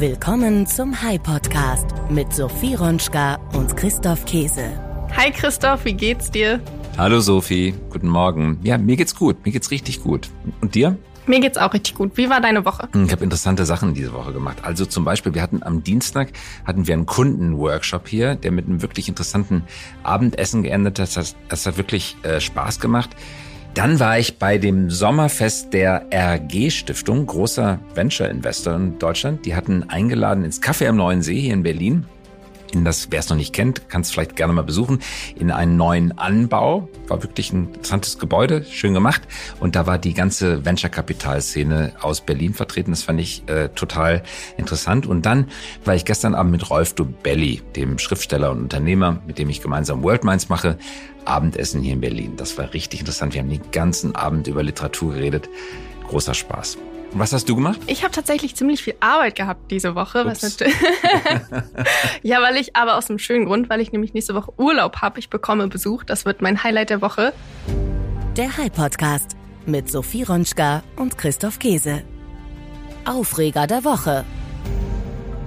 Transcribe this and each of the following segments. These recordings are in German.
Willkommen zum High Podcast mit Sophie Ronschka und Christoph Käse. Hi Christoph, wie geht's dir? Hallo Sophie, guten Morgen. Ja, mir geht's gut, mir geht's richtig gut. Und dir? Mir geht's auch richtig gut. Wie war deine Woche? Ich habe interessante Sachen diese Woche gemacht. Also zum Beispiel, wir hatten am Dienstag hatten wir einen Kundenworkshop hier, der mit einem wirklich interessanten Abendessen geendet hat. Das, das hat wirklich äh, Spaß gemacht. Dann war ich bei dem Sommerfest der RG Stiftung, großer Venture Investor in Deutschland. Die hatten eingeladen ins Café am Neuen See hier in Berlin in das, wer es noch nicht kennt, kann es vielleicht gerne mal besuchen, in einen neuen Anbau. War wirklich ein interessantes Gebäude, schön gemacht. Und da war die ganze Venture-Kapital-Szene aus Berlin vertreten. Das fand ich äh, total interessant. Und dann war ich gestern Abend mit Rolf Dubelli, dem Schriftsteller und Unternehmer, mit dem ich gemeinsam World Minds mache, Abendessen hier in Berlin. Das war richtig interessant. Wir haben den ganzen Abend über Literatur geredet. Großer Spaß. Was hast du gemacht? Ich habe tatsächlich ziemlich viel Arbeit gehabt diese Woche. Was ja, weil ich aber aus einem schönen Grund, weil ich nämlich nächste Woche Urlaub habe. Ich bekomme Besuch. Das wird mein Highlight der Woche. Der High Podcast mit Sophie Ronschka und Christoph Käse. Aufreger der Woche.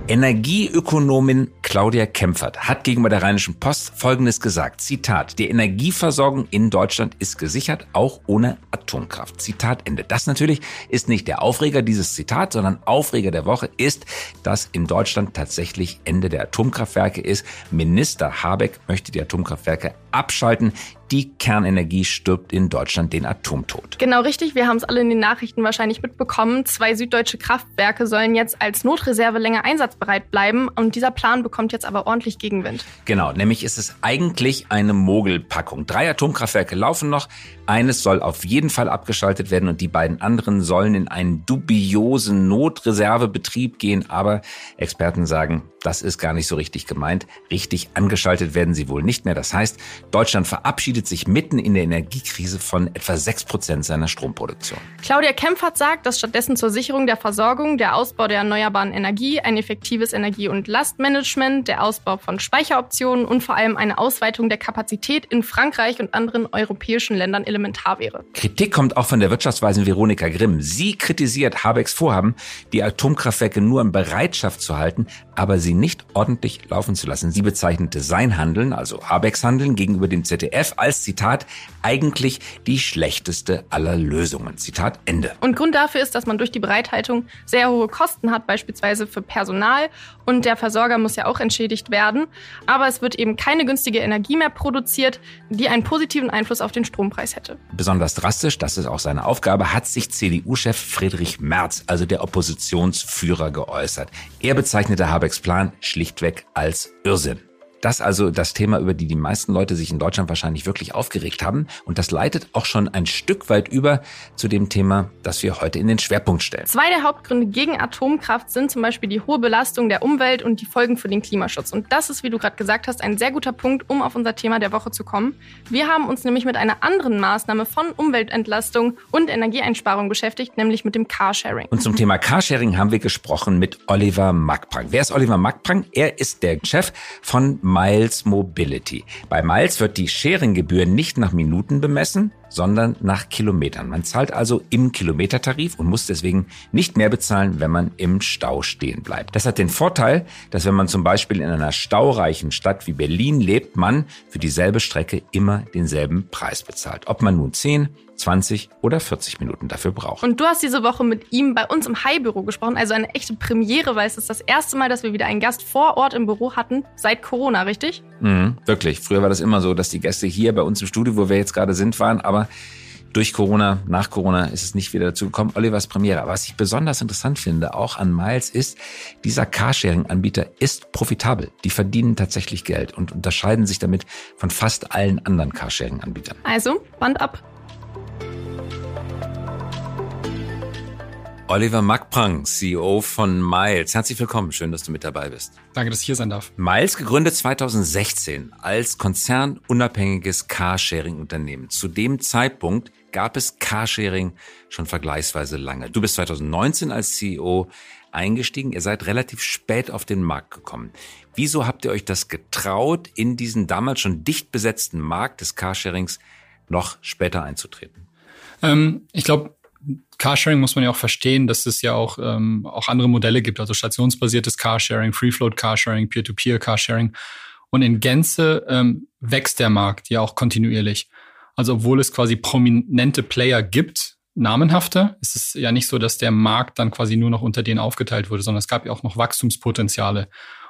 Energieökonomin Claudia Kempfert hat gegenüber der Rheinischen Post Folgendes gesagt. Zitat, die Energieversorgung in Deutschland ist gesichert, auch ohne Atomkraft. Zitat Ende. Das natürlich ist nicht der Aufreger dieses Zitat, sondern Aufreger der Woche ist, dass in Deutschland tatsächlich Ende der Atomkraftwerke ist. Minister Habeck möchte die Atomkraftwerke abschalten. Die Kernenergie stirbt in Deutschland den Atomtod. Genau richtig, wir haben es alle in den Nachrichten wahrscheinlich mitbekommen. Zwei süddeutsche Kraftwerke sollen jetzt als Notreserve länger einsatzbereit bleiben und dieser Plan bekommt jetzt aber ordentlich Gegenwind. Genau, nämlich ist es eigentlich eine Mogelpackung. Drei Atomkraftwerke laufen noch, eines soll auf jeden Fall abgeschaltet werden und die beiden anderen sollen in einen dubiosen Notreservebetrieb gehen, aber Experten sagen, das ist gar nicht so richtig gemeint. Richtig angeschaltet werden sie wohl nicht mehr. Das heißt, Deutschland verabschiedet sich mitten in der Energiekrise von etwa 6 Prozent seiner Stromproduktion. Claudia Kempfert sagt, dass stattdessen zur Sicherung der Versorgung der Ausbau der erneuerbaren Energie, ein effektives Energie- und Lastmanagement, der Ausbau von Speicheroptionen und vor allem eine Ausweitung der Kapazität in Frankreich und anderen europäischen Ländern elementar wäre. Kritik kommt auch von der Wirtschaftsweisen Veronika Grimm. Sie kritisiert Habecks Vorhaben, die Atomkraftwerke nur in Bereitschaft zu halten, aber sie nicht ordentlich laufen zu lassen. Sie bezeichnete sein Handeln, also Habecks Handeln gegenüber dem ZDF als Zitat eigentlich die schlechteste aller Lösungen. Zitat Ende. Und Grund dafür ist, dass man durch die Bereithaltung sehr hohe Kosten hat, beispielsweise für Personal und der Versorger muss ja auch entschädigt werden. Aber es wird eben keine günstige Energie mehr produziert, die einen positiven Einfluss auf den Strompreis hätte. Besonders drastisch, das ist auch seine Aufgabe, hat sich CDU-Chef Friedrich Merz, also der Oppositionsführer, geäußert. Er bezeichnete Habecks Plan schlichtweg als Irrsinn. Das also das Thema, über die die meisten Leute sich in Deutschland wahrscheinlich wirklich aufgeregt haben. Und das leitet auch schon ein Stück weit über zu dem Thema, das wir heute in den Schwerpunkt stellen. Zwei der Hauptgründe gegen Atomkraft sind zum Beispiel die hohe Belastung der Umwelt und die Folgen für den Klimaschutz. Und das ist, wie du gerade gesagt hast, ein sehr guter Punkt, um auf unser Thema der Woche zu kommen. Wir haben uns nämlich mit einer anderen Maßnahme von Umweltentlastung und Energieeinsparung beschäftigt, nämlich mit dem Carsharing. Und zum Thema Carsharing haben wir gesprochen mit Oliver Mackprang. Wer ist Oliver Mackprang? Er ist der Chef von Miles Mobility. Bei Miles wird die Sharing-Gebühr nicht nach Minuten bemessen, sondern nach Kilometern. Man zahlt also im Kilometertarif und muss deswegen nicht mehr bezahlen, wenn man im Stau stehen bleibt. Das hat den Vorteil, dass wenn man zum Beispiel in einer staureichen Stadt wie Berlin lebt, man für dieselbe Strecke immer denselben Preis bezahlt. Ob man nun 10, 20 oder 40 Minuten dafür braucht. Und du hast diese Woche mit ihm bei uns im High-Büro gesprochen, also eine echte Premiere, weil es ist das erste Mal, dass wir wieder einen Gast vor Ort im Büro hatten, seit Corona, richtig? Mhm, wirklich. Früher war das immer so, dass die Gäste hier bei uns im Studio, wo wir jetzt gerade sind, waren, aber durch Corona, nach Corona ist es nicht wieder dazu gekommen. Olivers Premiere. Aber was ich besonders interessant finde, auch an Miles, ist, dieser Carsharing-Anbieter ist profitabel. Die verdienen tatsächlich Geld und unterscheiden sich damit von fast allen anderen Carsharing-Anbietern. Also, Band ab. Oliver Mackprang, CEO von Miles. Herzlich willkommen. Schön, dass du mit dabei bist. Danke, dass ich hier sein darf. Miles gegründet 2016 als konzernunabhängiges Carsharing-Unternehmen. Zu dem Zeitpunkt gab es Carsharing schon vergleichsweise lange. Du bist 2019 als CEO eingestiegen. Ihr seid relativ spät auf den Markt gekommen. Wieso habt ihr euch das getraut, in diesen damals schon dicht besetzten Markt des Carsharings noch später einzutreten? Ähm, ich glaube, Carsharing muss man ja auch verstehen, dass es ja auch, ähm, auch andere Modelle gibt, also stationsbasiertes Carsharing, Free-Float Carsharing, Peer-to-Peer Carsharing. Und in Gänze ähm, wächst der Markt ja auch kontinuierlich. Also obwohl es quasi prominente Player gibt, namenhafte, ist es ja nicht so, dass der Markt dann quasi nur noch unter denen aufgeteilt wurde, sondern es gab ja auch noch Wachstumspotenziale.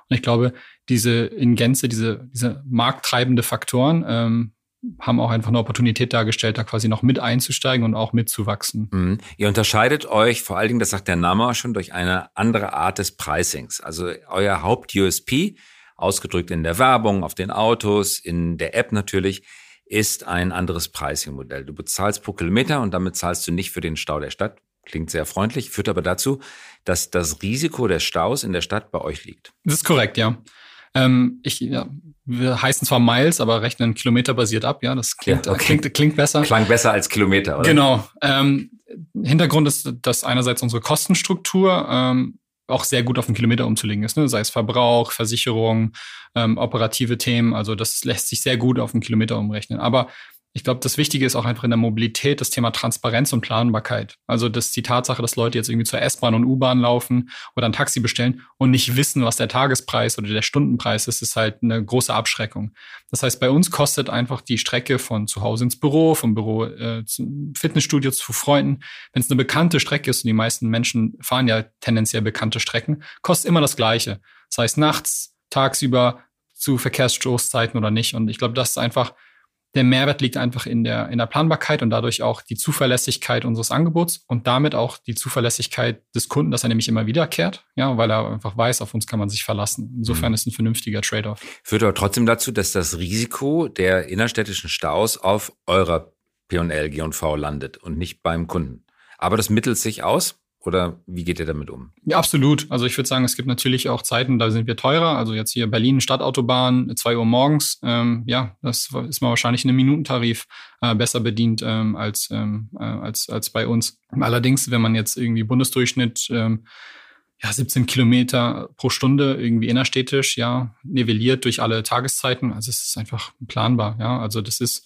Und ich glaube, diese in Gänze, diese, diese markttreibende Faktoren ähm, haben auch einfach eine Opportunität dargestellt, da quasi noch mit einzusteigen und auch mitzuwachsen. Mhm. Ihr unterscheidet euch vor allen Dingen, das sagt der Name auch schon, durch eine andere Art des Pricings. Also euer Haupt-USP, ausgedrückt in der Werbung, auf den Autos, in der App natürlich, ist ein anderes Pricing-Modell. Du bezahlst pro Kilometer und damit zahlst du nicht für den Stau der Stadt. Klingt sehr freundlich, führt aber dazu, dass das Risiko des Staus in der Stadt bei euch liegt. Das ist korrekt, ja. Ähm, ich, ja, wir heißen zwar Miles, aber rechnen kilometerbasiert ab. Ja, das klingt, ja, okay. klingt, klingt besser. Klang besser als Kilometer, oder? Genau. Ähm, Hintergrund ist, dass einerseits unsere Kostenstruktur ähm, auch sehr gut auf den Kilometer umzulegen ist, ne? sei es Verbrauch, Versicherung, ähm, operative Themen. Also das lässt sich sehr gut auf den Kilometer umrechnen. Aber ich glaube, das Wichtige ist auch einfach in der Mobilität das Thema Transparenz und Planbarkeit. Also das die Tatsache, dass Leute jetzt irgendwie zur S-Bahn und U-Bahn laufen oder ein Taxi bestellen und nicht wissen, was der Tagespreis oder der Stundenpreis ist, ist halt eine große Abschreckung. Das heißt, bei uns kostet einfach die Strecke von zu Hause ins Büro, vom Büro äh, zum Fitnessstudio zu Freunden, wenn es eine bekannte Strecke ist und die meisten Menschen fahren ja tendenziell bekannte Strecken, kostet immer das Gleiche. Das heißt, nachts, tagsüber, zu Verkehrsstoßzeiten oder nicht. Und ich glaube, das ist einfach der Mehrwert liegt einfach in der, in der Planbarkeit und dadurch auch die Zuverlässigkeit unseres Angebots und damit auch die Zuverlässigkeit des Kunden, dass er nämlich immer wiederkehrt, ja, weil er einfach weiß, auf uns kann man sich verlassen. Insofern mhm. ist ein vernünftiger Trade-off. Führt aber trotzdem dazu, dass das Risiko der innerstädtischen Staus auf eurer P&L, G&V landet und nicht beim Kunden. Aber das mittelt sich aus. Oder wie geht ihr damit um? Ja, absolut. Also ich würde sagen, es gibt natürlich auch Zeiten, da sind wir teurer. Also jetzt hier Berlin Stadtautobahn, zwei Uhr morgens. Ähm, ja, das ist man wahrscheinlich in einem Minutentarif äh, besser bedient ähm, als, ähm, äh, als, als bei uns. Allerdings, wenn man jetzt irgendwie Bundesdurchschnitt ähm, ja, 17 Kilometer pro Stunde irgendwie innerstädtisch, ja, nivelliert durch alle Tageszeiten. Also es ist einfach planbar, ja. Also das ist,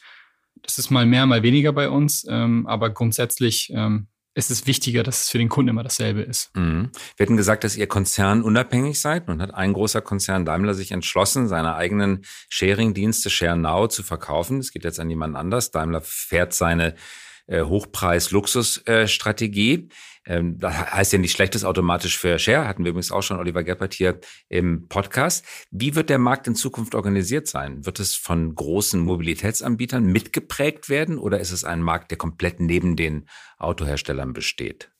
das ist mal mehr, mal weniger bei uns. Ähm, aber grundsätzlich ähm, es ist wichtiger, dass es für den Kunden immer dasselbe ist. Mhm. Wir hatten gesagt, dass ihr Konzern unabhängig seid. Nun hat ein großer Konzern Daimler sich entschlossen, seine eigenen Sharing-Dienste ShareNow zu verkaufen. Das geht jetzt an jemand anders. Daimler fährt seine äh, Hochpreis-Luxus-Strategie. Ähm, das heißt ja nicht schlechtes automatisch für Share, hatten wir übrigens auch schon Oliver Geppert hier im Podcast. Wie wird der Markt in Zukunft organisiert sein? Wird es von großen Mobilitätsanbietern mitgeprägt werden oder ist es ein Markt, der komplett neben den Autoherstellern besteht?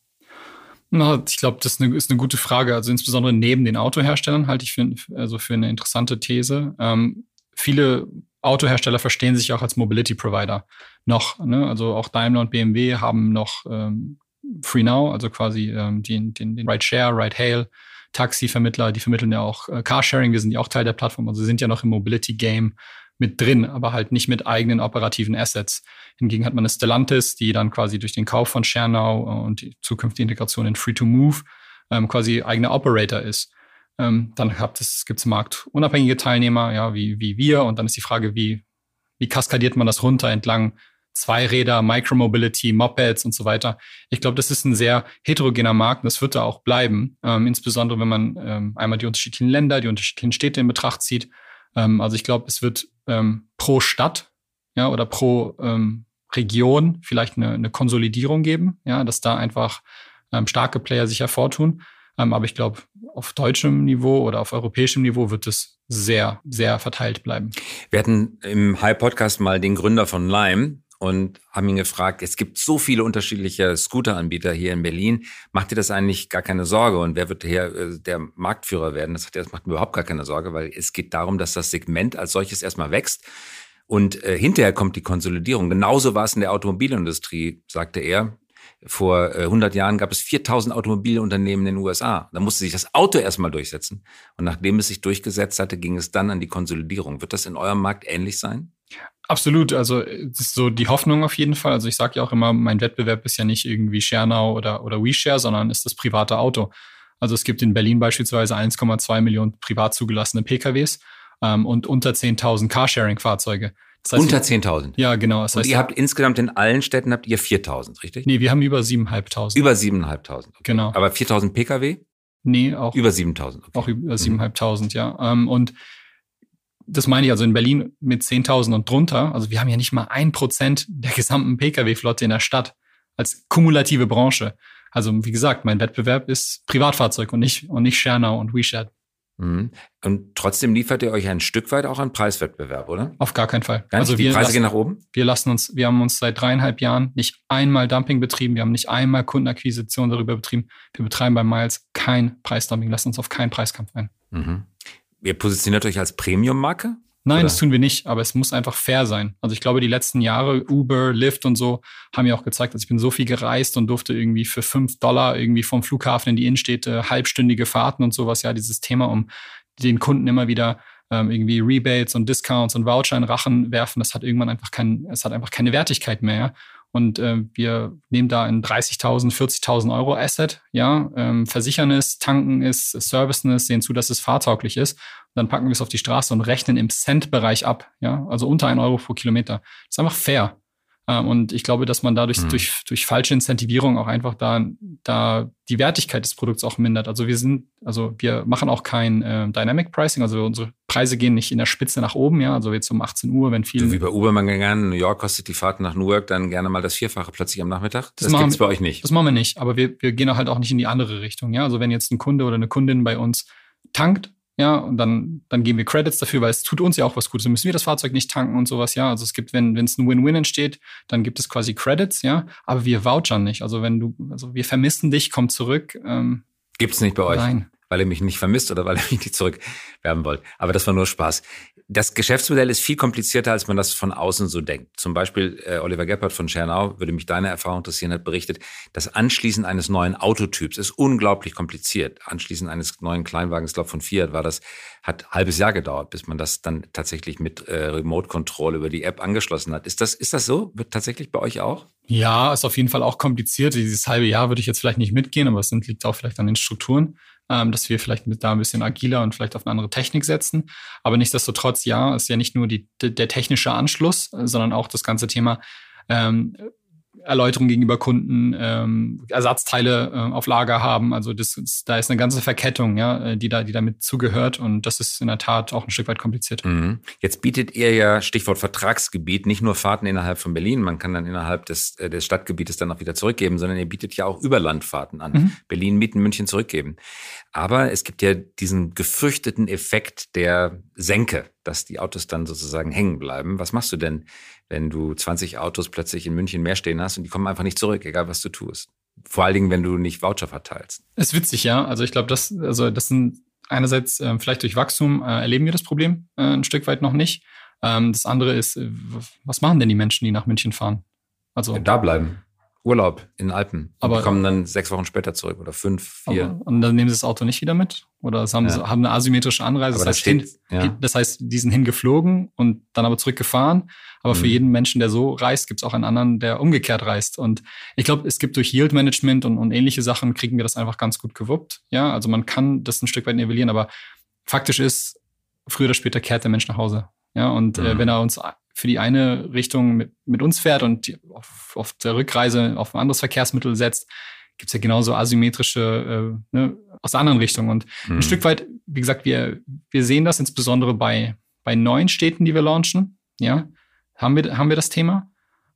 Na, ich glaube, das ist eine, ist eine, gute Frage. Also insbesondere neben den Autoherstellern halte ich für, also für eine interessante These. Ähm, viele Autohersteller verstehen sich auch als Mobility Provider noch. Ne? Also auch Daimler und BMW haben noch ähm, Free Now, also quasi ähm, den, den, den Ride Share, Ride Hail, Taxi-Vermittler, die vermitteln ja auch äh, Carsharing, wir sind ja auch Teil der Plattform, also sind ja noch im Mobility-Game mit drin, aber halt nicht mit eigenen operativen Assets. Hingegen hat man eine Stellantis, die dann quasi durch den Kauf von ShareNow und die zukünftige Integration in Free-to-Move ähm, quasi eigener Operator ist. Ähm, dann gibt es marktunabhängige Teilnehmer, ja, wie, wie wir. Und dann ist die Frage, wie, wie kaskadiert man das runter entlang Zweiräder, Micromobility, Mopeds und so weiter. Ich glaube, das ist ein sehr heterogener Markt und das wird da auch bleiben. Ähm, insbesondere wenn man ähm, einmal die unterschiedlichen Länder, die unterschiedlichen Städte in Betracht zieht. Ähm, also ich glaube, es wird ähm, pro Stadt ja, oder pro ähm, Region vielleicht eine, eine Konsolidierung geben, ja, dass da einfach ähm, starke Player sich hervortun. Aber ich glaube, auf deutschem Niveau oder auf europäischem Niveau wird es sehr, sehr verteilt bleiben. Wir hatten im High Podcast mal den Gründer von Lime, und haben ihn gefragt, es gibt so viele unterschiedliche Scooteranbieter hier in Berlin, macht dir das eigentlich gar keine Sorge und wer wird hier äh, der Marktführer werden? Das, das macht mir überhaupt gar keine Sorge, weil es geht darum, dass das Segment als solches erstmal wächst und äh, hinterher kommt die Konsolidierung. Genauso war es in der Automobilindustrie, sagte er. Vor äh, 100 Jahren gab es 4000 Automobilunternehmen in den USA. Da musste sich das Auto erstmal durchsetzen. Und nachdem es sich durchgesetzt hatte, ging es dann an die Konsolidierung. Wird das in eurem Markt ähnlich sein? Absolut, also das ist so die Hoffnung auf jeden Fall. Also ich sage ja auch immer, mein Wettbewerb ist ja nicht irgendwie ShareNow oder, oder WeShare, sondern ist das private Auto. Also es gibt in Berlin beispielsweise 1,2 Millionen privat zugelassene PKWs ähm, und unter 10.000 Carsharing-Fahrzeuge. Das heißt, Unter 10.000. Ja, genau. Das Und heißt, ihr habt insgesamt in allen Städten habt ihr 4.000, richtig? nee, wir haben über 7.500. Über 7.500. Okay. Genau. Aber 4.000 Pkw? nee, auch Über 7.000. Okay. Auch über 7.500, ja. Ähm, und das meine ich also in Berlin mit 10.000 und drunter. Also wir haben ja nicht mal ein Prozent der gesamten Pkw-Flotte in der Stadt als kumulative Branche. Also wie gesagt, mein Wettbewerb ist Privatfahrzeug und nicht, und nicht ShareNow und WeShare. Mhm. Und trotzdem liefert ihr euch ein Stück weit auch an Preiswettbewerb, oder? Auf gar keinen Fall. Gar? Also die wir Preise lassen, gehen nach oben? wir lassen uns, wir haben uns seit dreieinhalb Jahren nicht einmal Dumping betrieben, wir haben nicht einmal Kundenakquisition darüber betrieben. Wir betreiben bei Miles kein Preisdumping, lassen uns auf keinen Preiskampf ein. Mhm. Ihr positioniert euch als Premium-Marke? Nein, Oder? das tun wir nicht, aber es muss einfach fair sein. Also ich glaube, die letzten Jahre, Uber, Lyft und so, haben ja auch gezeigt, dass ich bin so viel gereist und durfte irgendwie für fünf Dollar irgendwie vom Flughafen in die Innenstädte halbstündige Fahrten und sowas, ja, dieses Thema, um den Kunden immer wieder ähm, irgendwie Rebates und Discounts und Voucher in Rachen werfen, das hat irgendwann einfach kein, es hat einfach keine Wertigkeit mehr. Und äh, wir nehmen da ein 30.000, 40.000 Euro Asset, ja, ähm, versichern es, tanken es, servicen es, sehen zu, dass es fahrtauglich ist. Und dann packen wir es auf die Straße und rechnen im Cent-Bereich ab, ja, also unter ein Euro pro Kilometer. Das ist einfach fair. Ähm, und ich glaube, dass man dadurch Mhm. durch, durch falsche Incentivierung auch einfach da, da die Wertigkeit des Produkts auch mindert. Also wir sind, also wir machen auch kein äh, Dynamic Pricing, also unsere Preise gehen nicht in der Spitze nach oben, ja, also jetzt um 18 Uhr, wenn viel So wie bei Uberman gegangen, in New York kostet die Fahrt nach Newark dann gerne mal das Vierfache plötzlich am Nachmittag. Das, machen gibt's wir- bei euch nicht. Das machen wir nicht, aber wir, wir gehen halt auch nicht in die andere Richtung. Ja, also wenn jetzt ein Kunde oder eine Kundin bei uns tankt, ja, und dann, dann geben wir Credits dafür, weil es tut uns ja auch was Gutes. Dann müssen wir das Fahrzeug nicht tanken und sowas, ja. Also es gibt, wenn wenn es ein Win-Win entsteht, dann gibt es quasi Credits, ja, aber wir vouchern nicht. Also wenn du, also wir vermissen dich, komm zurück. Ähm, Gibt's nicht bei euch. Nein. Weil ihr mich nicht vermisst oder weil ihr mich nicht zurückwerben wollt. Aber das war nur Spaß. Das Geschäftsmodell ist viel komplizierter, als man das von außen so denkt. Zum Beispiel äh, Oliver Geppert von Schernau, würde mich deine Erfahrung interessieren, hat berichtet, das Anschließen eines neuen Autotyps ist unglaublich kompliziert. Anschließen eines neuen Kleinwagens, glaube von Fiat war das, hat ein halbes Jahr gedauert, bis man das dann tatsächlich mit äh, Remote Control über die App angeschlossen hat. Ist das, ist das so? Wird tatsächlich bei euch auch? Ja, ist auf jeden Fall auch kompliziert. Dieses halbe Jahr würde ich jetzt vielleicht nicht mitgehen, aber es liegt auch vielleicht an den Strukturen, ähm, dass wir vielleicht mit da ein bisschen agiler und vielleicht auf eine andere Technik setzen. Aber nichtsdestotrotz, ja, ist ja nicht nur die, der, technische Anschluss, sondern auch das ganze Thema ähm, Erläuterung gegenüber Kunden, ähm, Ersatzteile äh, auf Lager haben. Also das, ist, da ist eine ganze Verkettung, ja, äh, die da, die damit zugehört. Und das ist in der Tat auch ein Stück weit kompliziert. Mhm. Jetzt bietet ihr ja, Stichwort Vertragsgebiet, nicht nur Fahrten innerhalb von Berlin, man kann dann innerhalb des, äh, des Stadtgebietes dann auch wieder zurückgeben, sondern ihr bietet ja auch Überlandfahrten an. Mhm. Berlin mieten, München zurückgeben. Aber es gibt ja diesen gefürchteten Effekt der Senke, dass die Autos dann sozusagen hängen bleiben. Was machst du denn, wenn du 20 Autos plötzlich in München mehr stehen hast und die kommen einfach nicht zurück, egal was du tust? Vor allen Dingen, wenn du nicht Voucher verteilst. Ist witzig, ja. Also ich glaube, das, also das sind einerseits äh, vielleicht durch Wachstum äh, erleben wir das Problem äh, ein Stück weit noch nicht. Ähm, das andere ist, äh, was machen denn die Menschen, die nach München fahren? Also Da bleiben. Urlaub in den Alpen. Aber- kommen dann sechs Wochen später zurück oder fünf, vier. aber, und dann nehmen sie das Auto nicht wieder mit oder haben, Ja. sie, haben eine asymmetrische Anreise. Das das heißt, hin, steht, ja. hin, das heißt, die sind hingeflogen und dann aber zurückgefahren. Aber für Mhm. jeden Menschen, der so reist, gibt es auch einen anderen, der umgekehrt reist. Und ich glaube, es gibt durch Yield Management und, und ähnliche Sachen kriegen wir das einfach ganz gut gewuppt. Ja, also man kann das ein Stück weit nivellieren, aber faktisch ist, früher oder später kehrt der Mensch nach Hause. Ja, und äh, Mhm. wenn er uns für die eine Richtung mit, mit uns fährt und auf, auf der Rückreise auf ein anderes Verkehrsmittel setzt, gibt's ja genauso asymmetrische äh, ne, aus der anderen Richtung. Und Mhm. ein Stück weit, wie gesagt, wir, wir sehen das insbesondere bei, bei neuen Städten, die wir launchen. Ja, haben wir, haben wir das Thema,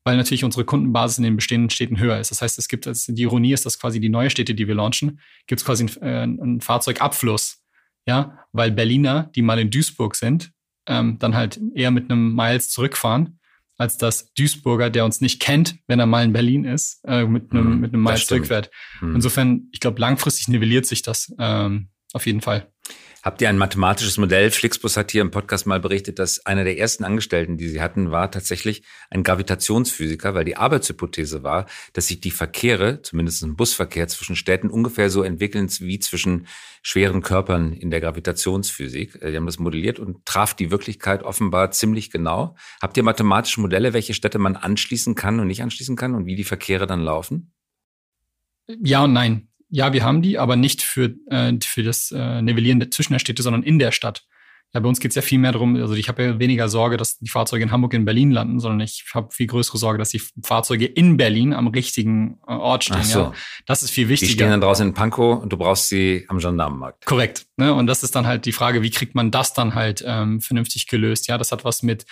weil natürlich unsere Kundenbasis in den bestehenden Städten höher ist. Das heißt, es gibt, also die Ironie ist, dass quasi die neue Städte, die wir launchen, gibt es quasi einen, äh, einen Fahrzeugabfluss. Ja, weil Berliner, die mal in Duisburg sind, ähm, dann halt eher mit einem Miles zurückfahren, als dass Duisburger, der uns nicht kennt, wenn er mal in Berlin ist, äh, mit einem, Mhm, mit einem Miles zurückfährt. Mhm. Insofern, ich glaube, langfristig nivelliert sich das ähm, auf jeden Fall. Habt ihr ein mathematisches Modell? Flixbus hat hier im Podcast mal berichtet, dass einer der ersten Angestellten, die sie hatten, war tatsächlich ein Gravitationsphysiker, weil die Arbeitshypothese war, dass sich die Verkehre, zumindest im Busverkehr zwischen Städten, ungefähr so entwickeln wie zwischen schweren Körpern in der Gravitationsphysik. Äh, Die haben das modelliert und traf die Wirklichkeit offenbar ziemlich genau. Habt ihr mathematische Modelle, welche Städte man anschließen kann und nicht anschließen kann und wie die Verkehre dann laufen? Ja und nein. Ja, wir haben die, aber nicht für, äh, für das äh, Nivellieren der- zwischen der Städte, sondern in der Stadt. Ja, bei uns geht es ja viel mehr darum, also ich habe ja weniger Sorge, dass die Fahrzeuge in Hamburg in Berlin landen, sondern ich habe viel größere Sorge, dass die Fahrzeuge in Berlin am richtigen äh, Ort stehen. Ach so. Ja. Das ist viel wichtiger. Die stehen dann draußen in Pankow und du brauchst sie am Gendarmenmarkt. Korrekt. Ne? Und das ist dann halt die Frage, wie kriegt man das dann halt ähm, vernünftig gelöst? Ja, das hat was mit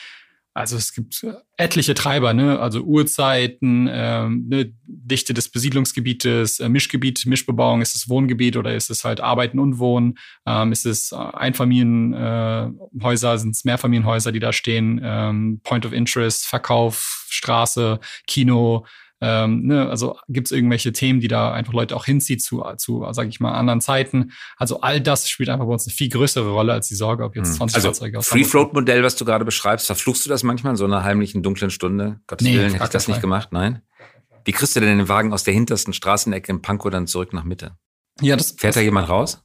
also es gibt etliche Treiber, ne? also Uhrzeiten, ähm, ne? Dichte des Besiedlungsgebietes, äh, Mischgebiet, Mischbebauung, ist es Wohngebiet oder ist es halt Arbeiten und Wohnen? Ähm, ist es Einfamilienhäuser, äh, sind es Mehrfamilienhäuser, die da stehen? Ähm, Point of Interest, Verkauf, Straße, Kino, ähm, ne, also gibt es irgendwelche Themen, die da einfach Leute auch hinzieht zu, zu sage ich mal, anderen Zeiten. Also all das spielt einfach bei uns eine viel größere Rolle als die Sorge, ob jetzt 20 hm. also Fahrzeuge aus Free-Float-Modell, was du gerade beschreibst, verfluchst du das manchmal in so einer heimlichen, dunklen Stunde? Gottes nee, Willen, hätte ich das nicht gemacht? Nein? Wie kriegst du denn den Wagen aus der hintersten Straßenecke in Pankow dann zurück nach Mitte? Ja, das fährt da jemand raus?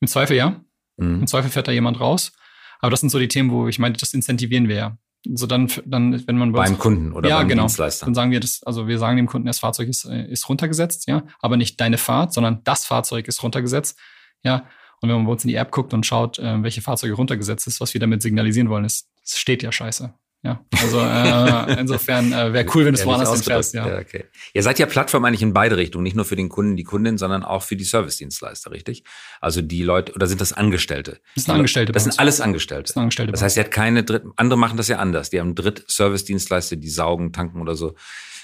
Im Zweifel ja. Mhm. Im Zweifel fährt da jemand raus. Aber das sind so die Themen, wo ich meine, das incentivieren wir ja. So dann, dann, wenn man bei beim Kunden oder ja, beim genau. Dienstleister. Dann sagen wir das, also wir sagen dem Kunden, das Fahrzeug ist, äh, ist runtergesetzt, ja, aber nicht deine Fahrt, sondern das Fahrzeug ist runtergesetzt, ja. Und wenn man bei uns in die App guckt und schaut, äh, welche Fahrzeuge runtergesetzt ist, was wir damit signalisieren wollen, ist, es steht ja scheiße. Ja, also äh, insofern äh, wäre cool, wenn es woanders hinfährst. Ja. ja, okay. Ihr seid ja Plattform eigentlich in beide Richtungen, nicht nur für den Kunden, die Kundin, sondern auch für die Servicedienstleister, richtig? Also die Leute, oder sind das Angestellte? Das sind Angestellte. Das sind alles Angestellte. Das, sind Angestellte das heißt, ihr habt keine Dritt, andere machen das ja anders. Die haben Dritt-Servicedienstleister, die saugen, tanken oder so,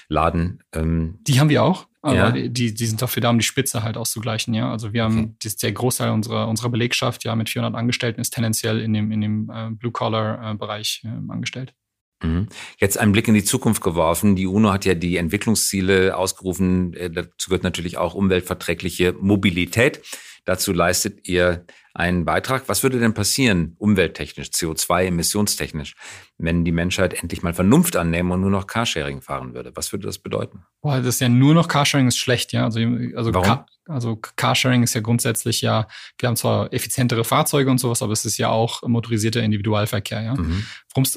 laden. Ähm. Die haben wir auch. Aber ja. die, die sind dafür da, um die Spitze halt auszugleichen, ja. Also wir haben, okay. das, der Großteil unserer, unserer Belegschaft, ja, mit 400 Angestellten ist tendenziell in dem, in dem äh, Blue-Collar-Bereich äh, angestellt. Mhm. Jetzt einen Blick in die Zukunft geworfen. Die UNO hat ja die Entwicklungsziele ausgerufen. Äh, dazu gehört natürlich auch umweltverträgliche Mobilität. Dazu leistet ihr einen Beitrag. Was würde denn passieren, umwelttechnisch, CO2-emissionstechnisch, wenn die Menschheit endlich mal Vernunft annehmen und nur noch Carsharing fahren würde? Was würde das bedeuten? Boah, das ist ja nur noch Carsharing ist schlecht, ja. Also, also Warum? Car also Carsharing ist ja grundsätzlich ja, wir haben zwar effizientere Fahrzeuge und sowas, aber es ist ja auch motorisierter Individualverkehr, ja. Mhm.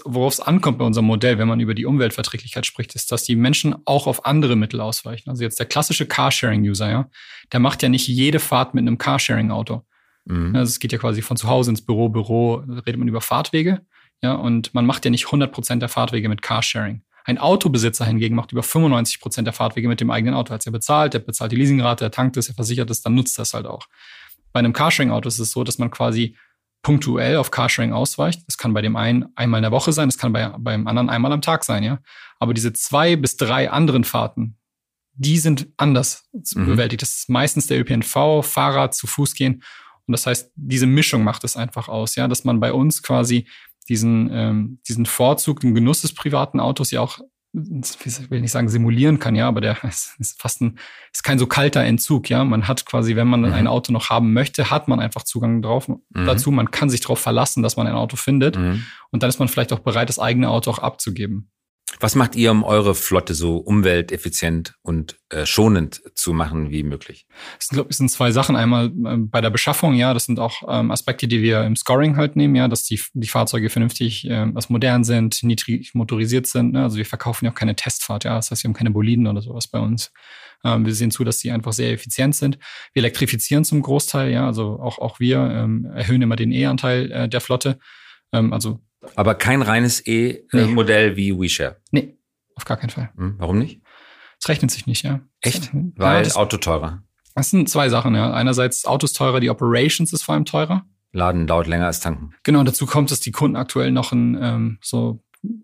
Worauf es ankommt bei unserem Modell, wenn man über die Umweltverträglichkeit spricht, ist, dass die Menschen auch auf andere Mittel ausweichen. Also jetzt der klassische Carsharing-User, ja, der macht ja nicht jede Fahrt mit einem Carsharing-Auto. Mhm. Also es geht ja quasi von zu Hause ins Büro, Büro, redet man über Fahrtwege, ja, und man macht ja nicht 100 Prozent der Fahrtwege mit Carsharing. Ein Autobesitzer hingegen macht über 95 Prozent der Fahrtwege mit dem eigenen Auto. Er bezahlt, der bezahlt die Leasingrate, er tankt es, er versichert es, dann nutzt das halt auch. Bei einem Carsharing-Auto ist es so, dass man quasi punktuell auf Carsharing ausweicht. Das kann bei dem einen einmal in der Woche sein, das kann bei, beim anderen einmal am Tag sein, ja. Aber diese zwei bis drei anderen Fahrten, die sind anders mhm. bewältigt. Das ist meistens der ÖPNV, Fahrrad, zu Fuß gehen. Und das heißt, diese Mischung macht es einfach aus, ja, dass man bei uns quasi diesen, ähm, diesen Vorzug, den Genuss des privaten Autos ja auch, ich will nicht sagen simulieren kann, ja, aber der ist, ist fast ein, ist kein so kalter Entzug, ja. Man hat quasi, wenn man mhm. ein Auto noch haben möchte, hat man einfach Zugang drauf, mhm. dazu. Man kann sich darauf verlassen, dass man ein Auto findet. Mhm. Und dann ist man vielleicht auch bereit, das eigene Auto auch abzugeben. Was macht ihr, um eure Flotte so umwelteffizient und äh, schonend zu machen wie möglich? Es sind, sind zwei Sachen. Einmal äh, bei der Beschaffung, ja, das sind auch ähm, Aspekte, die wir im Scoring halt nehmen, ja, dass die, die Fahrzeuge vernünftig, äh, was modern sind, niedrig motorisiert sind. Ne? Also wir verkaufen ja auch keine Testfahrt, ja. Das heißt, wir haben keine Boliden oder sowas bei uns. Ähm, wir sehen zu, dass sie einfach sehr effizient sind. Wir elektrifizieren zum Großteil, ja, also auch, auch wir ähm, erhöhen immer den E-Anteil äh, der Flotte. Ähm, also aber kein reines E-Modell nee. wie WeShare. Nee, auf gar keinen Fall. Hm, warum nicht? Es rechnet sich nicht, ja. Echt? Weil ja, Auto teurer. Das sind zwei Sachen, ja. Einerseits Autos teurer, die Operations ist vor allem teurer. Laden dauert länger als tanken. Genau, und dazu kommt, dass die Kunden aktuell noch ein, ähm, so,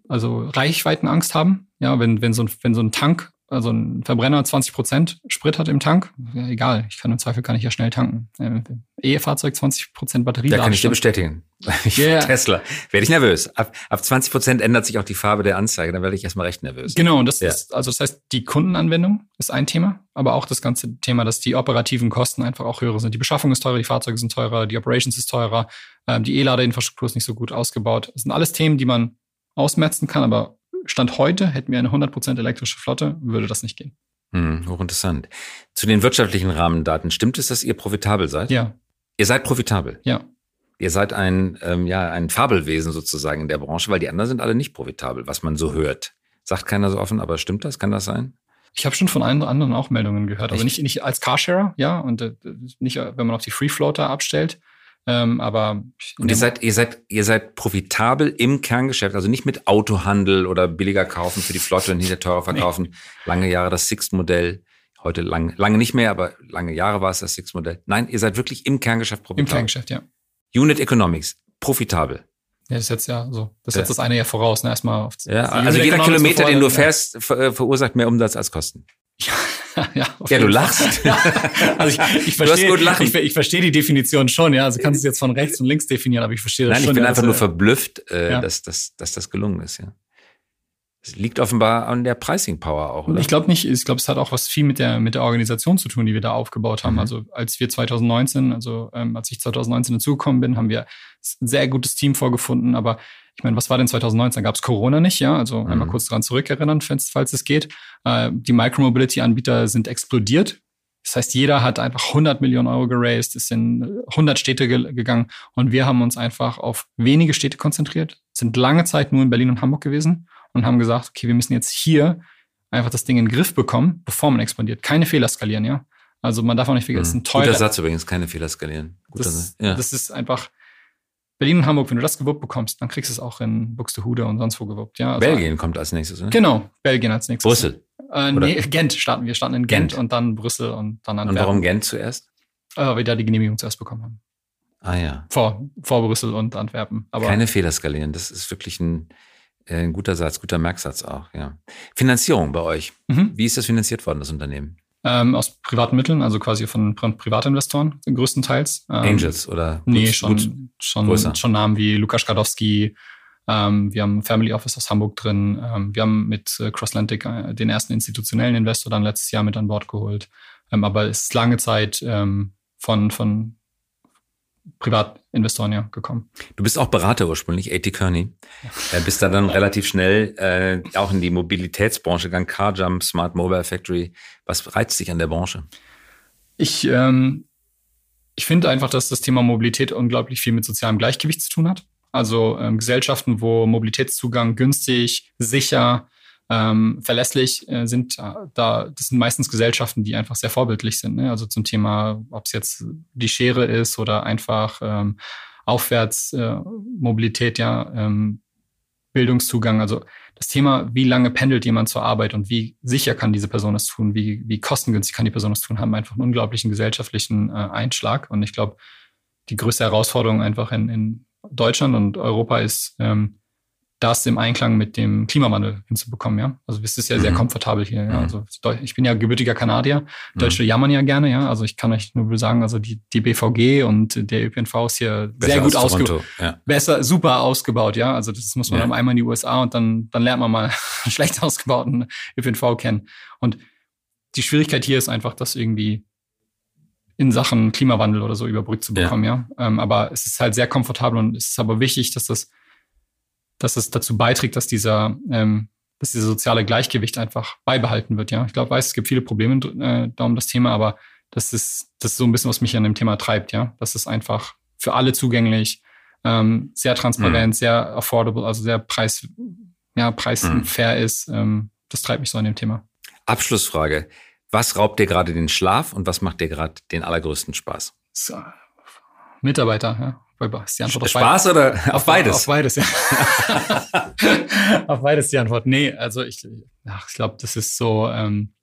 also Reichweitenangst haben. Ja, wenn, wenn so ein, wenn so ein Tank also ein Verbrenner 20 Prozent Sprit hat im Tank, ja, egal, ich kann im Zweifel kann ich ja schnell tanken. Äh, E-Fahrzeug 20 Prozent Batterie. Da kann ich dir bestätigen. Yeah. Tesla. Werde ich nervös. Ab, ab 20 Prozent ändert sich auch die Farbe der Anzeige, dann werde ich erstmal recht nervös. Genau, und das ja. ist, also das heißt, die Kundenanwendung ist ein Thema, aber auch das ganze Thema, dass die operativen Kosten einfach auch höher sind. Die Beschaffung ist teurer, die Fahrzeuge sind teurer, die Operations ist teurer, ähm, die E-Ladeinfrastruktur ist nicht so gut ausgebaut. Das sind alles Themen, die man ausmerzen kann, aber Stand heute hätten wir eine 100% elektrische Flotte, würde das nicht gehen. Hm, hochinteressant. Zu den wirtschaftlichen Rahmendaten. Stimmt es, dass ihr profitabel seid? Ja. Ihr seid profitabel? Ja. Ihr seid ein, ähm, ja, ein Fabelwesen sozusagen in der Branche, weil die anderen sind alle nicht profitabel, was man so hört. Sagt keiner so offen, aber stimmt das? Kann das sein? Ich habe schon von anderen auch Meldungen gehört. Also nicht, nicht als Carsharer, ja, und äh, nicht, wenn man auf die Free Floater abstellt. Ähm, aber und ihr seid, ihr seid, ihr seid profitabel im Kerngeschäft, also nicht mit Autohandel oder billiger kaufen für die Flotte und hinter teurer verkaufen. Nee. Lange Jahre das Sixt-Modell. Heute lang, lange nicht mehr, aber lange Jahre war es das Sixt-Modell. Nein, ihr seid wirklich im Kerngeschäft profitabel. Im Kerngeschäft, ja. Unit Economics, profitabel. Ja, das ist jetzt ja so. Das setzt ja. das eine ja voraus, ne? Erstmal auf Ja, also jeder Kilometer, den du fährst, ver verursacht mehr Umsatz als Kosten. Ja, ja, ja du lachst. also ich, ich verstehe, ich, ich, verstehe die Definition schon, ja. Also kannst du es jetzt von rechts und links definieren, aber ich verstehe das Nein, schon. Nein, ich bin einfach nur verblüfft, äh, ja. dass, dass, dass das gelungen ist, ja. Es liegt offenbar an der Pricing Power auch, oder? Ich glaube nicht. Ich glaube, es hat auch was viel mit der, mit der Organisation zu tun, die wir da aufgebaut haben. Mhm. Also als wir 2019, also ähm, als ich 2019 dazugekommen bin, haben wir ein sehr gutes Team vorgefunden. Aber ich meine, was war denn 2019? Gab es Corona nicht, ja? Also mhm. einmal kurz daran zurückerinnern, falls es geht. Äh, die Micromobility-Anbieter sind explodiert. Das heißt, jeder hat einfach 100 Millionen Euro geraced, ist in 100 Städte ge gegangen und wir haben uns einfach auf wenige Städte konzentriert, sind lange Zeit nur in Berlin und Hamburg gewesen und haben gesagt, okay, wir müssen jetzt hier einfach das Ding in den Griff bekommen, bevor man expandiert. Keine Fehler skalieren, ja. Also man darf auch nicht vergessen, mhm. teuer. Guter Satz übrigens, keine Fehler skalieren. Guter das, ja. das ist einfach Berlin und Hamburg, wenn du das gewuppt bekommst, dann kriegst du es auch in Buxtehude und sonst wo gewuppt, ja. Also Belgien kommt als nächstes, oder? Genau, Belgien als nächstes. Brüssel. Äh, nee, Gent starten wir. starten in Gent, Gent, und dann Brüssel und dann Antwerpen. Und warum Gent zuerst? Äh, weil wir da die Genehmigung zuerst bekommen haben. Ah ja. Vor, vor Brüssel und Antwerpen. Aber Keine Fehler skalieren, das ist wirklich ein äh, ein guter Satz, guter Merksatz auch, ja. Finanzierung bei euch. Mhm. Wie ist das finanziert worden, das Unternehmen? Ähm, aus privaten Mitteln, also quasi von Privatinvestoren größtenteils. Ähm, Angels oder? Nee, gut, schon, gut schon, schon Namen wie Lukas Gadowski. Ähm, wir haben Family Office aus Hamburg drin. Ähm, wir haben mit äh, Crosslantic äh, den ersten institutionellen Investor dann letztes Jahr mit an Bord geholt. Ähm, aber es ist lange Zeit ähm, von, von Privatinvestoren ja gekommen. Du bist auch Berater ursprünglich, A.T. Kearney. Ja. Äh, bist da dann relativ schnell äh, auch in die Mobilitätsbranche gegangen, Carjump, Smart Mobile Factory. Was reizt dich an der Branche? Ich, ähm, ich finde einfach, dass das Thema Mobilität unglaublich viel mit sozialem Gleichgewicht zu tun hat. Also ähm, Gesellschaften, wo Mobilitätszugang günstig, sicher, ähm, verlässlich äh, sind da, das sind meistens Gesellschaften, die einfach sehr vorbildlich sind. Ne? Also zum Thema, ob es jetzt die Schere ist oder einfach ähm, Aufwärtsmobilität, äh, ja, ähm, Bildungszugang. Also das Thema, wie lange pendelt jemand zur Arbeit und wie sicher kann diese Person das tun, wie, wie kostengünstig kann die Person das tun, haben einfach einen unglaublichen gesellschaftlichen äh, Einschlag. Und ich glaube, die größte Herausforderung einfach in, in Deutschland und Europa ist, ähm, das im Einklang mit dem Klimawandel hinzubekommen, ja. Also es ist ja sehr mhm. komfortabel hier, ja. Mhm. Also ich bin ja gebürtiger Kanadier. Mhm. Deutsche mhm. jammern ja gerne, ja. Also ich kann euch nur sagen, also die, die BVG und der ÖPNV ist hier Besser sehr gut ausgebaut. Ja. Besser, super ausgebaut, ja. Also das muss man ja. dann einmal in die USA und dann, dann lernt man mal schlecht ausgebauten ÖPNV kennen. Und die Schwierigkeit hier ist einfach, das irgendwie in Sachen Klimawandel oder so überbrückt zu bekommen, ja. ja. Ähm, aber es ist halt sehr komfortabel und es ist aber wichtig, dass das dass es dazu beiträgt, dass dieser, ähm, dass dieser soziale Gleichgewicht einfach beibehalten wird. Ja, ich glaube, weiß, es gibt viele Probleme äh, da um das Thema, aber das ist, das ist so ein bisschen, was mich an dem Thema treibt. Ja, das ist einfach für alle zugänglich, ähm, sehr transparent, mhm. sehr affordable, also sehr preis, ja, preisfair mhm. ist. Ähm, das treibt mich so an dem Thema. Abschlussfrage. Was raubt dir gerade den Schlaf und was macht dir gerade den allergrößten Spaß? So, Mitarbeiter, ja. Die Antwort Spaß auf oder auf, auf beides? Auf beides, ja. auf beides die Antwort. Nee, also ich, ach, ich glaube, das ist so, ähm,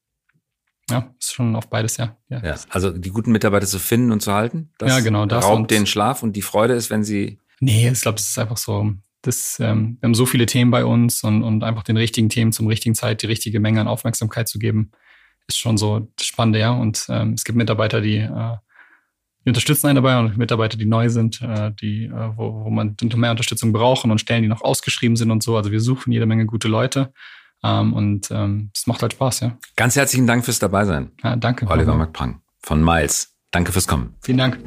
ja, ist schon auf beides, ja. ja. ja. Also die guten Mitarbeiter zu finden und zu halten, das ja, genau, das raubt den Schlaf und die Freude ist, wenn sie. Nee, ich glaube, es ist einfach so. Das, ähm, wir haben so viele Themen bei uns und, und einfach den richtigen Themen zum richtigen Zeit die richtige Menge an Aufmerksamkeit zu geben, ist schon so das Spannende, ja. Und ähm, es gibt Mitarbeiter, die äh, wir unterstützen einen dabei und Mitarbeiter, die neu sind, äh, die, äh, wo, wo man mehr Unterstützung brauchen und Stellen, die noch ausgeschrieben sind und so. Also wir suchen jede Menge gute Leute. Ähm, und ähm, es macht halt Spaß, ja. Ganz herzlichen Dank fürs Dabeisein. Ja, danke. Oliver Markprang von Miles. Danke fürs Kommen. Vielen Dank.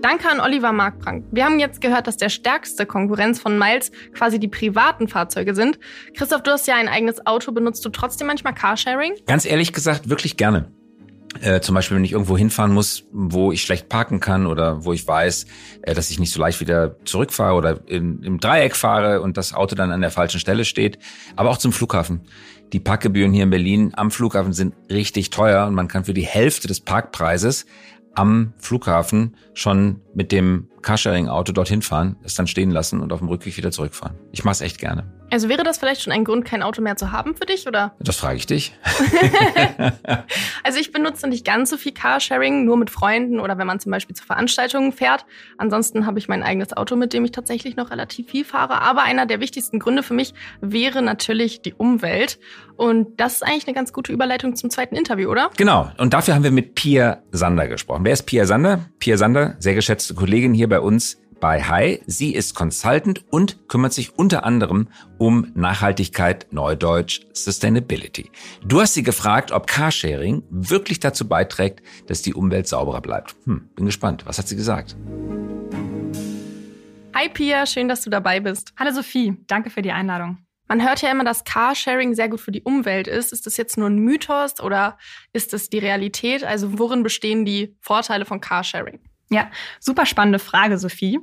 Danke an Oliver Markprank. Wir haben jetzt gehört, dass der stärkste Konkurrenz von Miles quasi die privaten Fahrzeuge sind. Christoph, du hast ja ein eigenes Auto. Benutzt du trotzdem manchmal Carsharing? Ganz ehrlich gesagt, wirklich gerne. Äh, zum Beispiel, wenn ich irgendwo hinfahren muss, wo ich schlecht parken kann oder wo ich weiß, äh, dass ich nicht so leicht wieder zurückfahre oder in, im Dreieck fahre und das Auto dann an der falschen Stelle steht. Aber auch zum Flughafen. Die Parkgebühren hier in Berlin am Flughafen sind richtig teuer und man kann für die Hälfte des Parkpreises am Flughafen schon mit dem Carsharing-Auto dorthin fahren, es dann stehen lassen und auf dem Rückweg wieder zurückfahren. Ich mache es echt gerne. Also wäre das vielleicht schon ein Grund, kein Auto mehr zu haben für dich, oder? Das frage ich dich. also ich benutze nicht ganz so viel Carsharing, nur mit Freunden oder wenn man zum Beispiel zu Veranstaltungen fährt. Ansonsten habe ich mein eigenes Auto, mit dem ich tatsächlich noch relativ viel fahre. Aber einer der wichtigsten Gründe für mich wäre natürlich die Umwelt. Und das ist eigentlich eine ganz gute Überleitung zum zweiten Interview, oder? Genau. Und dafür haben wir mit Pia Sander gesprochen. Wer ist Pia Sander? Pia Sander, sehr geschätzte Kollegin hier bei uns bei Hi. Sie ist Consultant und kümmert sich unter anderem um Nachhaltigkeit, Neudeutsch, Sustainability. Du hast sie gefragt, ob Carsharing wirklich dazu beiträgt, dass die Umwelt sauberer bleibt. Hm, bin gespannt. Was hat sie gesagt? Hi Pia, schön, dass du dabei bist. Hallo Sophie, danke für die Einladung. Man hört ja immer, dass Carsharing sehr gut für die Umwelt ist. Ist das jetzt nur ein Mythos oder ist das die Realität? Also worin bestehen die Vorteile von Carsharing? Ja, super spannende Frage, Sophie.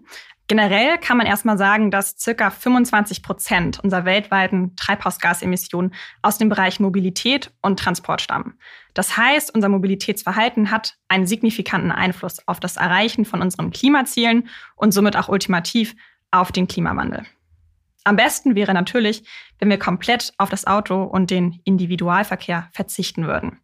Generell kann man erstmal sagen, dass circa 25 Prozent unserer weltweiten Treibhausgasemissionen aus dem Bereich Mobilität und Transport stammen. Das heißt, unser Mobilitätsverhalten hat einen signifikanten Einfluss auf das Erreichen von unseren Klimazielen und somit auch ultimativ auf den Klimawandel. Am besten wäre natürlich, wenn wir komplett auf das Auto und den Individualverkehr verzichten würden.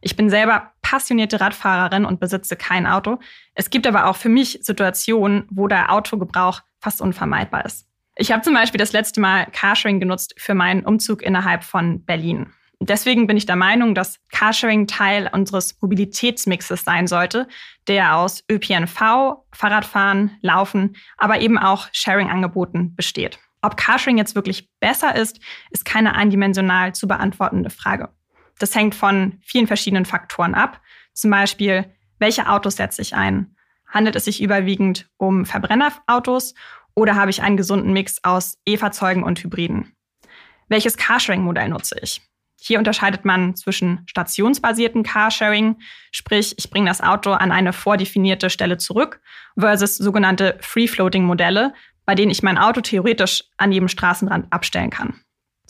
Ich bin selber passionierte Radfahrerin und besitze kein Auto. Es gibt aber auch für mich Situationen, wo der Autogebrauch fast unvermeidbar ist. Ich habe zum Beispiel das letzte Mal Carsharing genutzt für meinen Umzug innerhalb von Berlin. Deswegen bin ich der Meinung, dass Carsharing Teil unseres Mobilitätsmixes sein sollte, der aus ÖPNV, Fahrradfahren, Laufen, aber eben auch Sharing-Angeboten besteht. Ob Carsharing jetzt wirklich besser ist, ist keine eindimensional zu beantwortende Frage. Das hängt von vielen verschiedenen Faktoren ab. Zum Beispiel, welche Autos setze ich ein? Handelt es sich überwiegend um Verbrennerautos oder habe ich einen gesunden Mix aus E-Fahrzeugen und Hybriden? Welches Carsharing-Modell nutze ich? Hier unterscheidet man zwischen stationsbasierten Carsharing, sprich ich bringe das Auto an eine vordefinierte Stelle zurück, versus sogenannte Free-Floating-Modelle, bei denen ich mein Auto theoretisch an jedem Straßenrand abstellen kann.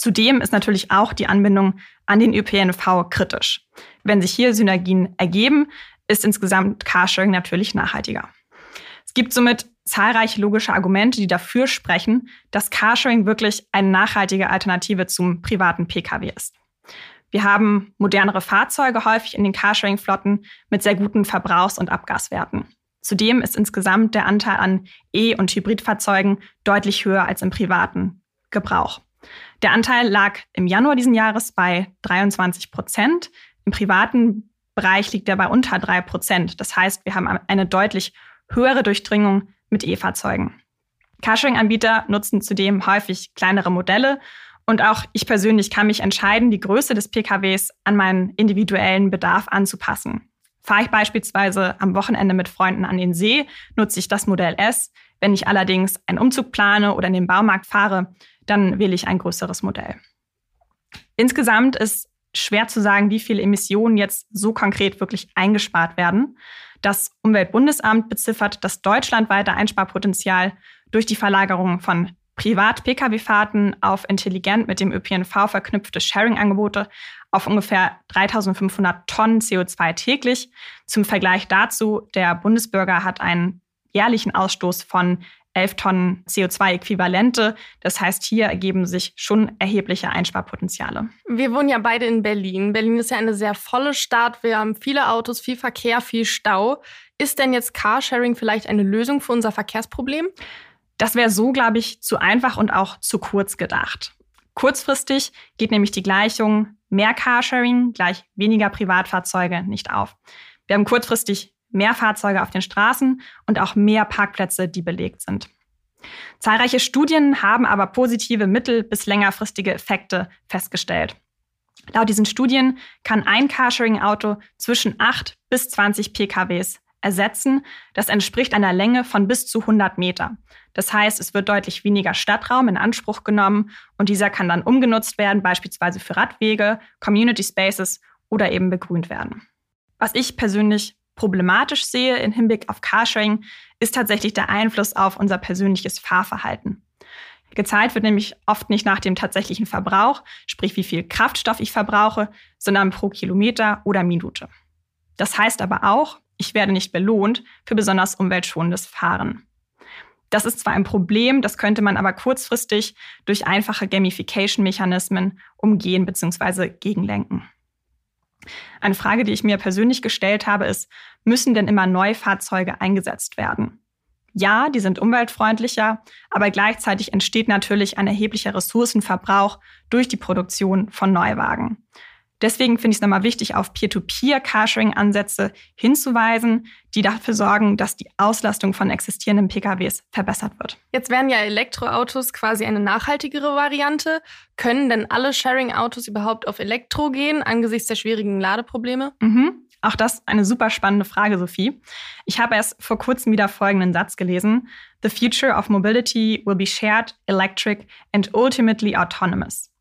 Zudem ist natürlich auch die Anbindung an den ÖPNV kritisch. Wenn sich hier Synergien ergeben, ist insgesamt Carsharing natürlich nachhaltiger. Es gibt somit zahlreiche logische Argumente, die dafür sprechen, dass Carsharing wirklich eine nachhaltige Alternative zum privaten Pkw ist. Wir haben modernere Fahrzeuge häufig in den Carsharing-Flotten mit sehr guten Verbrauchs- und Abgaswerten. Zudem ist insgesamt der Anteil an E- und Hybridfahrzeugen deutlich höher als im privaten Gebrauch. Der Anteil lag im Januar diesen Jahres bei 23 Prozent. Im privaten Bereich liegt er bei unter drei Prozent. Das heißt, wir haben eine deutlich höhere Durchdringung mit E-Fahrzeugen. Carsharing-Anbieter nutzen zudem häufig kleinere Modelle und auch ich persönlich kann mich entscheiden, die Größe des PKWs an meinen individuellen Bedarf anzupassen. Fahre ich beispielsweise am Wochenende mit Freunden an den See, nutze ich das Modell S. Wenn ich allerdings einen Umzug plane oder in den Baumarkt fahre, dann wähle ich ein größeres Modell. Insgesamt ist schwer zu sagen, wie viele Emissionen jetzt so konkret wirklich eingespart werden. Das Umweltbundesamt beziffert das deutschlandweite Einsparpotenzial durch die Verlagerung von Privat-Pkw-Fahrten auf intelligent mit dem ÖPNV verknüpfte Sharing-Angebote auf ungefähr 3500 Tonnen CO2 täglich. Zum Vergleich dazu, der Bundesbürger hat einen jährlichen Ausstoß von 11 Tonnen CO2-Äquivalente. Das heißt, hier ergeben sich schon erhebliche Einsparpotenziale. Wir wohnen ja beide in Berlin. Berlin ist ja eine sehr volle Stadt. Wir haben viele Autos, viel Verkehr, viel Stau. Ist denn jetzt Carsharing vielleicht eine Lösung für unser Verkehrsproblem? Das wäre so, glaube ich, zu einfach und auch zu kurz gedacht. Kurzfristig geht nämlich die Gleichung mehr Carsharing gleich weniger Privatfahrzeuge nicht auf. Wir haben kurzfristig mehr Fahrzeuge auf den Straßen und auch mehr Parkplätze, die belegt sind. Zahlreiche Studien haben aber positive mittel- bis längerfristige Effekte festgestellt. Laut diesen Studien kann ein Carsharing-Auto zwischen 8 bis 20 PKWs ersetzen. Das entspricht einer Länge von bis zu 100 Meter. Das heißt, es wird deutlich weniger Stadtraum in Anspruch genommen und dieser kann dann umgenutzt werden, beispielsweise für Radwege, Community Spaces oder eben begrünt werden. Was ich persönlich problematisch sehe im Hinblick auf Carsharing, ist tatsächlich der Einfluss auf unser persönliches Fahrverhalten. Gezahlt wird nämlich oft nicht nach dem tatsächlichen Verbrauch, sprich wie viel Kraftstoff ich verbrauche, sondern pro Kilometer oder Minute. Das heißt aber auch, ich werde nicht belohnt für besonders umweltschonendes Fahren. Das ist zwar ein Problem, das könnte man aber kurzfristig durch einfache Gamification-Mechanismen umgehen bzw. gegenlenken. Eine Frage, die ich mir persönlich gestellt habe, ist, müssen denn immer Neufahrzeuge eingesetzt werden? Ja, die sind umweltfreundlicher, aber gleichzeitig entsteht natürlich ein erheblicher Ressourcenverbrauch durch die Produktion von Neuwagen. Deswegen finde ich es nochmal wichtig, auf Peer-to-Peer-Carsharing-Ansätze hinzuweisen, die dafür sorgen, dass die Auslastung von existierenden PKWs verbessert wird. Jetzt wären ja Elektroautos quasi eine nachhaltigere Variante. Können denn alle Sharing-Autos überhaupt auf Elektro gehen angesichts der schwierigen Ladeprobleme? Mhm. Auch das eine super spannende Frage, Sophie. Ich habe erst vor kurzem wieder folgenden Satz gelesen. The future of mobility will be shared, electric and ultimately autonomous.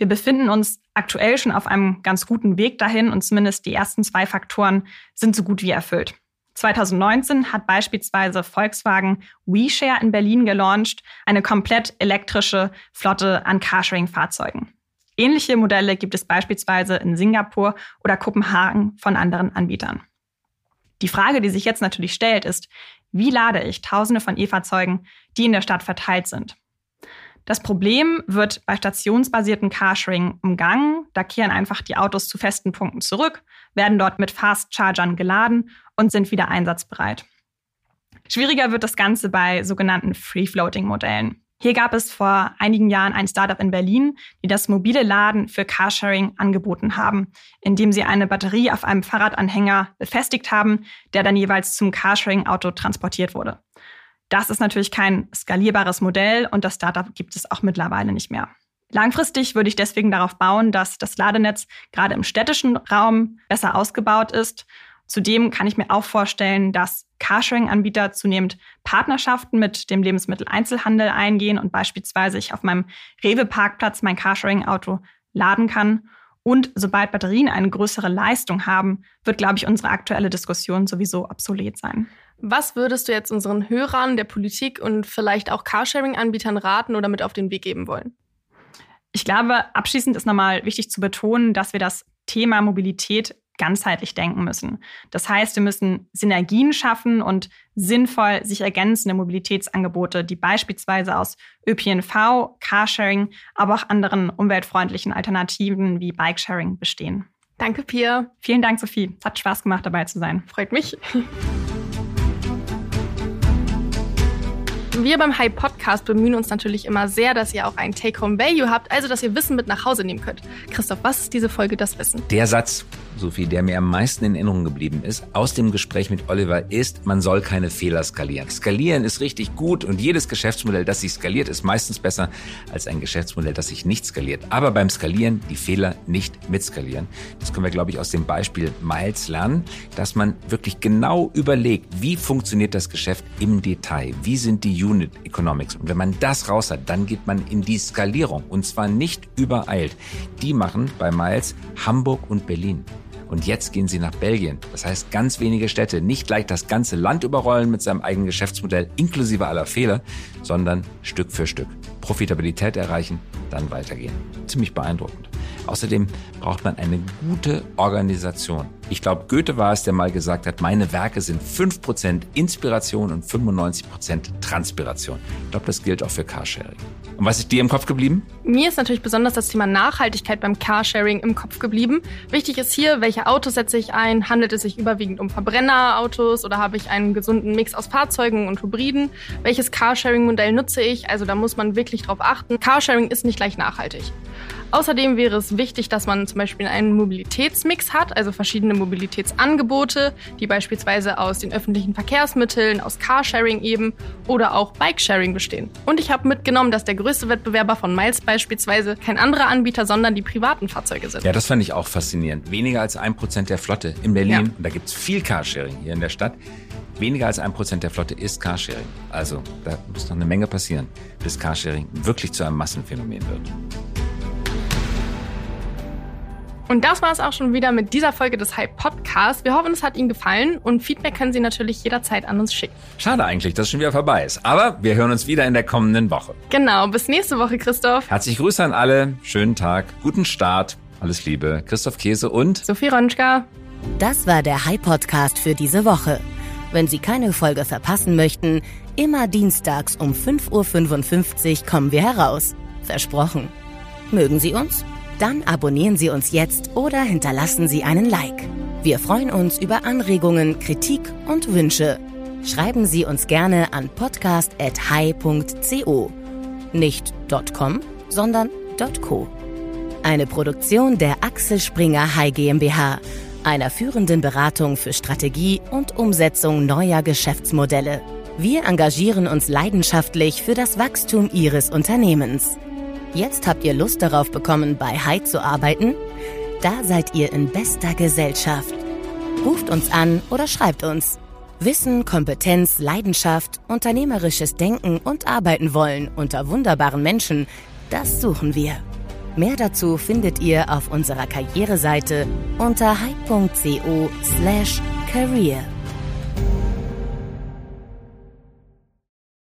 Wir befinden uns aktuell schon auf einem ganz guten Weg dahin und zumindest die ersten zwei Faktoren sind so gut wie erfüllt. 2019 hat beispielsweise Volkswagen WeShare in Berlin gelauncht, eine komplett elektrische Flotte an Carsharing-Fahrzeugen. Ähnliche Modelle gibt es beispielsweise in Singapur oder Kopenhagen von anderen Anbietern. Die Frage, die sich jetzt natürlich stellt, ist, wie lade ich Tausende von E-Fahrzeugen, die in der Stadt verteilt sind? Das Problem wird bei stationsbasierten Carsharing umgangen. Da kehren einfach die Autos zu festen Punkten zurück, werden dort mit Fast Chargern geladen und sind wieder einsatzbereit. Schwieriger wird das Ganze bei sogenannten Free-Floating-Modellen. Hier gab es vor einigen Jahren ein Startup in Berlin, die das mobile Laden für Carsharing angeboten haben, indem sie eine Batterie auf einem Fahrradanhänger befestigt haben, der dann jeweils zum Carsharing-Auto transportiert wurde. Das ist natürlich kein skalierbares Modell und das Startup gibt es auch mittlerweile nicht mehr. Langfristig würde ich deswegen darauf bauen, dass das Ladenetz gerade im städtischen Raum besser ausgebaut ist. Zudem kann ich mir auch vorstellen, dass Carsharing-Anbieter zunehmend Partnerschaften mit dem Lebensmitteleinzelhandel eingehen und beispielsweise ich auf meinem Rewe-Parkplatz mein Carsharing-Auto laden kann. Und sobald Batterien eine größere Leistung haben, wird, glaube ich, unsere aktuelle Diskussion sowieso obsolet sein. Was würdest du jetzt unseren Hörern der Politik und vielleicht auch Carsharing-Anbietern raten oder mit auf den Weg geben wollen? Ich glaube, abschließend ist nochmal wichtig zu betonen, dass wir das Thema Mobilität ganzheitlich denken müssen. Das heißt, wir müssen Synergien schaffen und sinnvoll sich ergänzende Mobilitätsangebote, die beispielsweise aus ÖPNV, Carsharing, aber auch anderen umweltfreundlichen Alternativen wie Bikesharing bestehen. Danke, Pia. Vielen Dank, Sophie. Es hat Spaß gemacht, dabei zu sein. Freut mich. Wir beim Hype Podcast bemühen uns natürlich immer sehr, dass ihr auch einen Take-Home-Value habt, also dass ihr Wissen mit nach Hause nehmen könnt. Christoph, was ist diese Folge das Wissen? Der Satz, Sophie, der mir am meisten in Erinnerung geblieben ist, aus dem Gespräch mit Oliver, ist, man soll keine Fehler skalieren. Skalieren ist richtig gut und jedes Geschäftsmodell, das sich skaliert, ist meistens besser als ein Geschäftsmodell, das sich nicht skaliert. Aber beim Skalieren die Fehler nicht mitskalieren. Das können wir, glaube ich, aus dem Beispiel Miles lernen, dass man wirklich genau überlegt, wie funktioniert das Geschäft im Detail? Wie sind die Unit Economics? Und wenn man das raus hat, dann geht man in die Skalierung und zwar nicht übereilt. Die machen bei Miles Hamburg und Berlin. Und jetzt gehen sie nach Belgien. Das heißt, ganz wenige Städte, nicht gleich das ganze Land überrollen mit seinem eigenen Geschäftsmodell inklusive aller Fehler, sondern Stück für Stück. Profitabilität erreichen, dann weitergehen. Ziemlich beeindruckend. Außerdem braucht man eine gute Organisation. Ich glaube, Goethe war es, der mal gesagt hat, meine Werke sind 5% Inspiration und 95% Transpiration. Ich glaube, das gilt auch für Carsharing. Und was ist dir im Kopf geblieben? Mir ist natürlich besonders das Thema Nachhaltigkeit beim Carsharing im Kopf geblieben. Wichtig ist hier, welche Autos setze ich ein? Handelt es sich überwiegend um Verbrennerautos oder habe ich einen gesunden Mix aus Fahrzeugen und Hybriden? Welches Carsharing-Modell nutze ich? Also da muss man wirklich drauf achten. Carsharing ist nicht gleich nachhaltig. Außerdem wäre es wichtig, dass man zum Beispiel einen Mobilitätsmix hat, also verschiedene Mobilitätsangebote, die beispielsweise aus den öffentlichen Verkehrsmitteln, aus Carsharing eben oder auch Bikesharing bestehen. Und ich habe mitgenommen, dass der größte Wettbewerber von Miles beispielsweise kein anderer Anbieter, sondern die privaten Fahrzeuge sind. Ja, das fand ich auch faszinierend. Weniger als ein Prozent der Flotte in Berlin, ja. und da gibt es viel Carsharing hier in der Stadt, weniger als ein Prozent der Flotte ist Carsharing. Also da muss noch eine Menge passieren, bis Carsharing wirklich zu einem Massenphänomen wird. Und das war es auch schon wieder mit dieser Folge des Hype Podcasts. Wir hoffen, es hat Ihnen gefallen und Feedback können Sie natürlich jederzeit an uns schicken. Schade eigentlich, dass es schon wieder vorbei ist. Aber wir hören uns wieder in der kommenden Woche. Genau, bis nächste Woche, Christoph. Herzliche Grüße an alle, schönen Tag, guten Start, alles Liebe. Christoph Käse und Sophie Ronschka. Das war der High Podcast für diese Woche. Wenn Sie keine Folge verpassen möchten, immer dienstags um 5.55 Uhr kommen wir heraus. Versprochen. Mögen Sie uns? Dann abonnieren Sie uns jetzt oder hinterlassen Sie einen Like. Wir freuen uns über Anregungen, Kritik und Wünsche. Schreiben Sie uns gerne an podcast.hi.co. Nicht .com, sondern .co. Eine Produktion der Axel Springer High GmbH, einer führenden Beratung für Strategie und Umsetzung neuer Geschäftsmodelle. Wir engagieren uns leidenschaftlich für das Wachstum Ihres Unternehmens. Jetzt habt ihr Lust darauf bekommen, bei High zu arbeiten? Da seid ihr in bester Gesellschaft. Ruft uns an oder schreibt uns. Wissen, Kompetenz, Leidenschaft, unternehmerisches Denken und Arbeiten wollen unter wunderbaren Menschen, das suchen wir. Mehr dazu findet ihr auf unserer Karriereseite unter hype.co slash career.